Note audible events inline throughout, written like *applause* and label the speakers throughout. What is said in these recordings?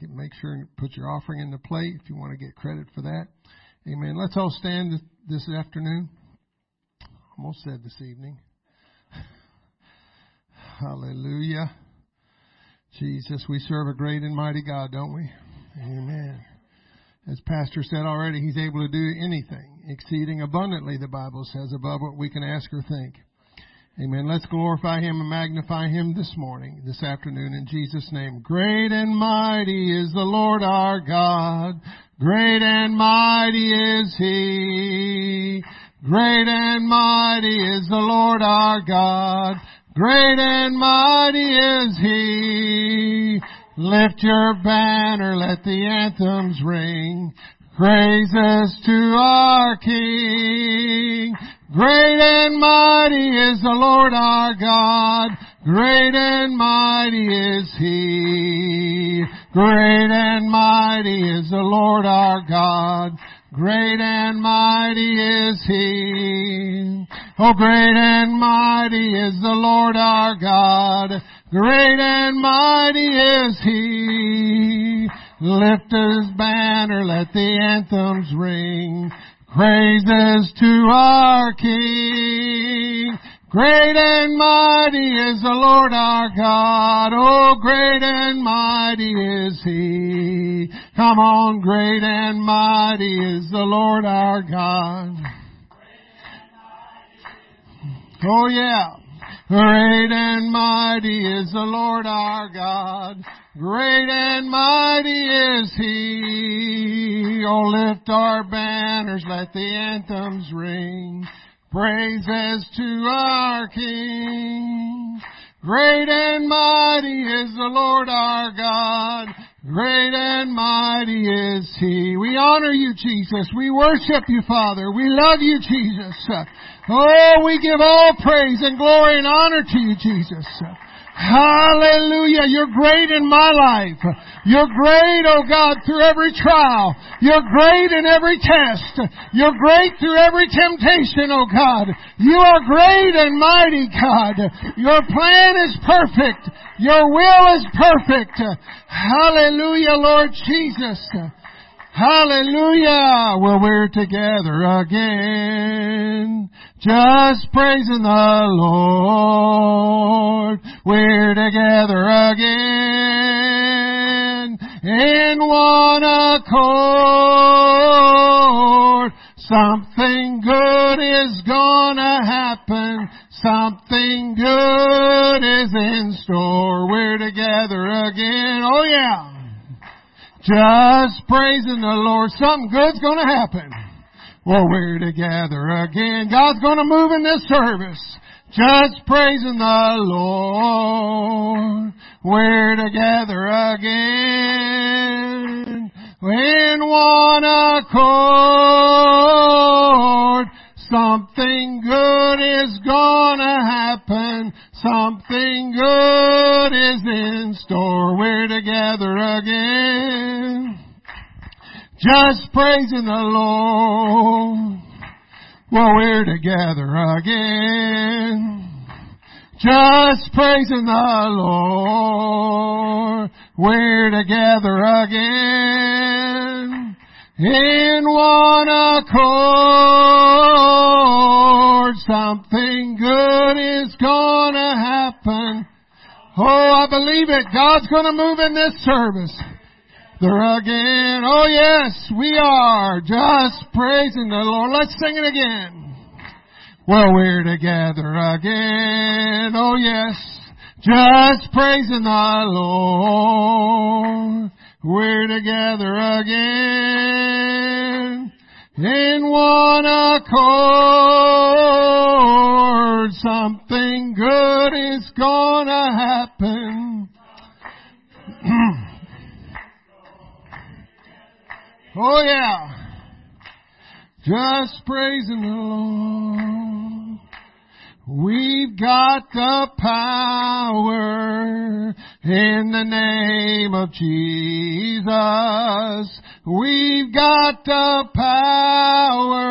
Speaker 1: Make sure and put your offering in the plate if you want to get credit for that. Amen. Let's all stand this afternoon. Almost said this evening. *sighs* Hallelujah. Jesus, we serve a great and mighty God, don't we? Amen. As Pastor said already, He's able to do anything, exceeding abundantly, the Bible says, above what we can ask or think. Amen. Let's glorify Him and magnify Him this morning, this afternoon in Jesus' name. Great and mighty is the Lord our God. Great and mighty is He. Great and mighty is the Lord our God. Great and mighty is He. Lift your banner, let the anthems ring. Praises to our King. Great and mighty is the Lord our God. Great and mighty is He. Great and mighty is the Lord our God. Great and mighty is He. Oh, great and mighty is the Lord our God. Great and mighty is He. Lift His banner, let the anthems ring. Praises to our King. Great and mighty is the Lord our God. Oh, great and mighty is He. Come on, great and mighty is the Lord our God. Oh yeah. Great and mighty is the Lord our God. Great and mighty is He. Oh, lift our banners, let the anthems ring. Praises to our King. Great and mighty is the Lord our God. Great and mighty is He. We honor you, Jesus. We worship you, Father. We love you, Jesus. Oh, we give all praise and glory and honor to you, Jesus. Hallelujah. You're great in my life. You're great, oh God, through every trial. You're great in every test. You're great through every temptation, oh God. You are great and mighty, God. Your plan is perfect. Your will is perfect. Hallelujah, Lord Jesus. Hallelujah! Well, we're together again. Just praising the Lord. We're together again. In one accord. Something good is gonna happen. Something good is in store. We're together again. Oh yeah. Just praising the Lord. Something good's gonna happen. Well, we're together again. God's gonna move in this service. Just praising the Lord. We're together again. In one accord. Something good is gonna happen. Something good is in store. We're together again. Just praising the Lord. Well, we're together again. Just praising the Lord. We're together again in one accord. Something good is gonna happen. Oh, I believe it. God's gonna move in this service. Again. Oh yes, we are just praising the Lord. Let's sing it again. Well, we're together again. Oh yes, just praising the Lord. We're together again in one accord. Something good is gonna happen. Oh yeah. Just praising the Lord. We've got the power in the name of Jesus. We've got the power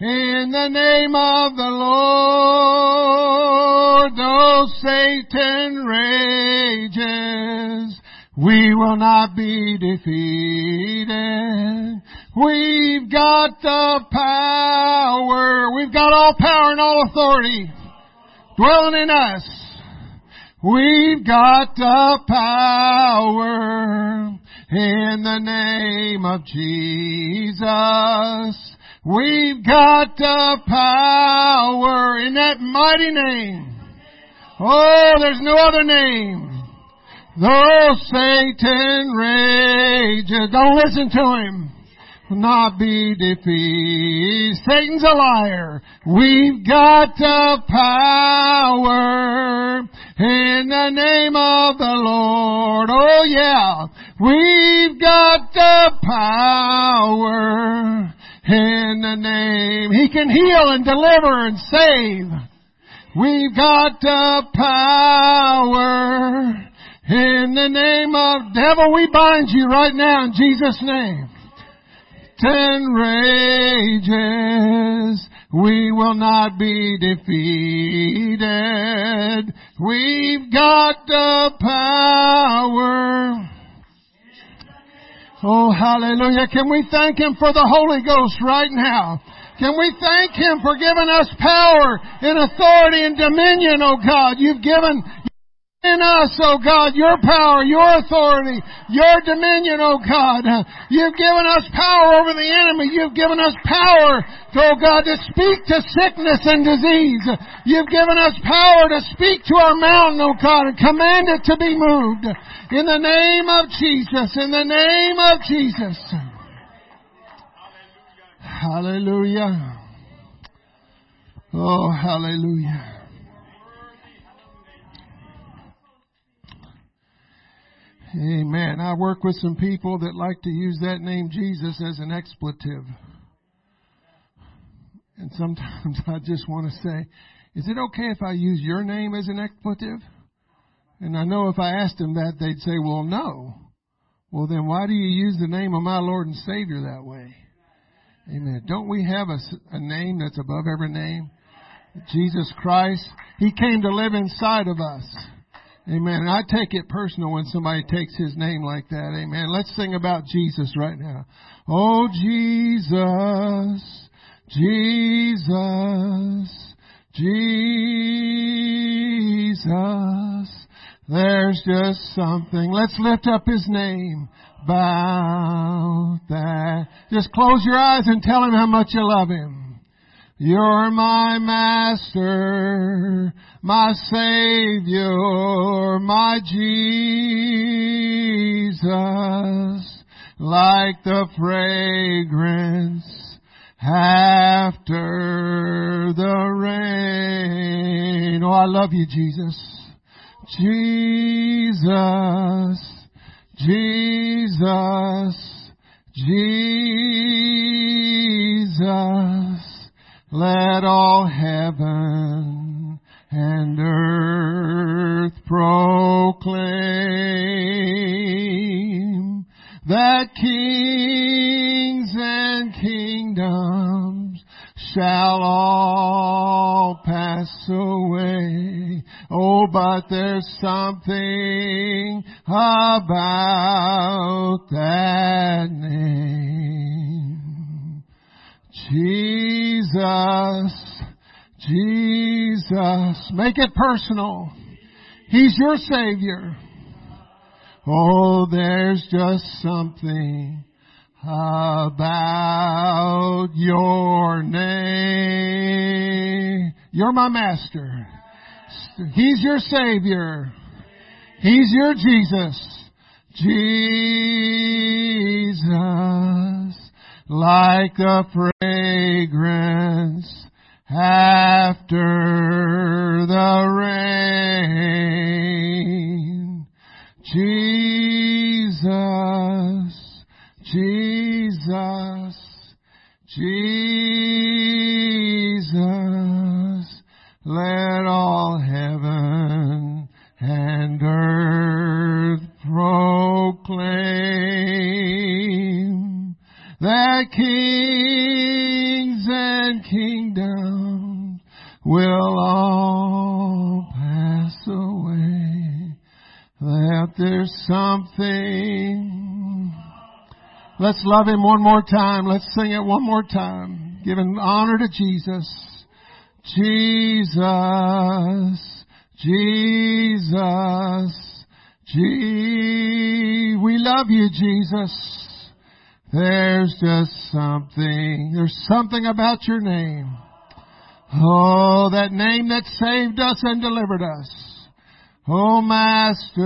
Speaker 1: in the name of the Lord. Though Satan rages, We will not be defeated. We've got the power. We've got all power and all authority dwelling in us. We've got the power in the name of Jesus. We've got the power in that mighty name. Oh, there's no other name. Though Satan rages, don't listen to him. Not be defeated. Satan's a liar. We've got the power in the name of the Lord. Oh yeah. We've got the power in the name. He can heal and deliver and save. We've got the power in the name of devil. We bind you right now in Jesus' name. Ten rages. We will not be defeated. We've got the power. Oh, hallelujah. Can we thank Him for the Holy Ghost right now? Can we thank Him for giving us power and authority and dominion, oh God? You've given in us, oh God, your power, your authority, your dominion, oh God. You've given us power over the enemy. You've given us power, oh God, to speak to sickness and disease. You've given us power to speak to our mountain, oh God, and command it to be moved. In the name of Jesus, in the name of Jesus. Hallelujah. Oh, hallelujah. Amen. I work with some people that like to use that name Jesus as an expletive. And sometimes *laughs* I just want to say, is it okay if I use your name as an expletive? And I know if I asked them that, they'd say, well, no. Well, then why do you use the name of my Lord and Savior that way? Amen. Don't we have a, a name that's above every name? Jesus Christ. He came to live inside of us. Amen. And I take it personal when somebody takes his name like that. Amen. Let's sing about Jesus right now. Oh, Jesus, Jesus, Jesus. There's just something. Let's lift up his name. About that. Just close your eyes and tell him how much you love him. You're my master, my savior, my Jesus, like the fragrance after the rain. Oh, I love you, Jesus. Jesus, Jesus, Jesus. Let all heaven and earth proclaim that kings and kingdoms shall all pass away. Oh, but there's something about that name. Jesus, Jesus. Make it personal. He's your Savior. Oh, there's just something about your name. You're my master. He's your savior. He's your Jesus. Jesus, like a fragrance after the rain. Jesus, Jesus, Jesus, let all heaven and earth proclaim that kings and kingdoms will all pass away. That there's something. Let's love Him one more time. Let's sing it one more time. Giving honor to Jesus. Jesus. Jesus. Gee, we love you, Jesus. There's just something, there's something about your name. Oh, that name that saved us and delivered us. Oh, Master.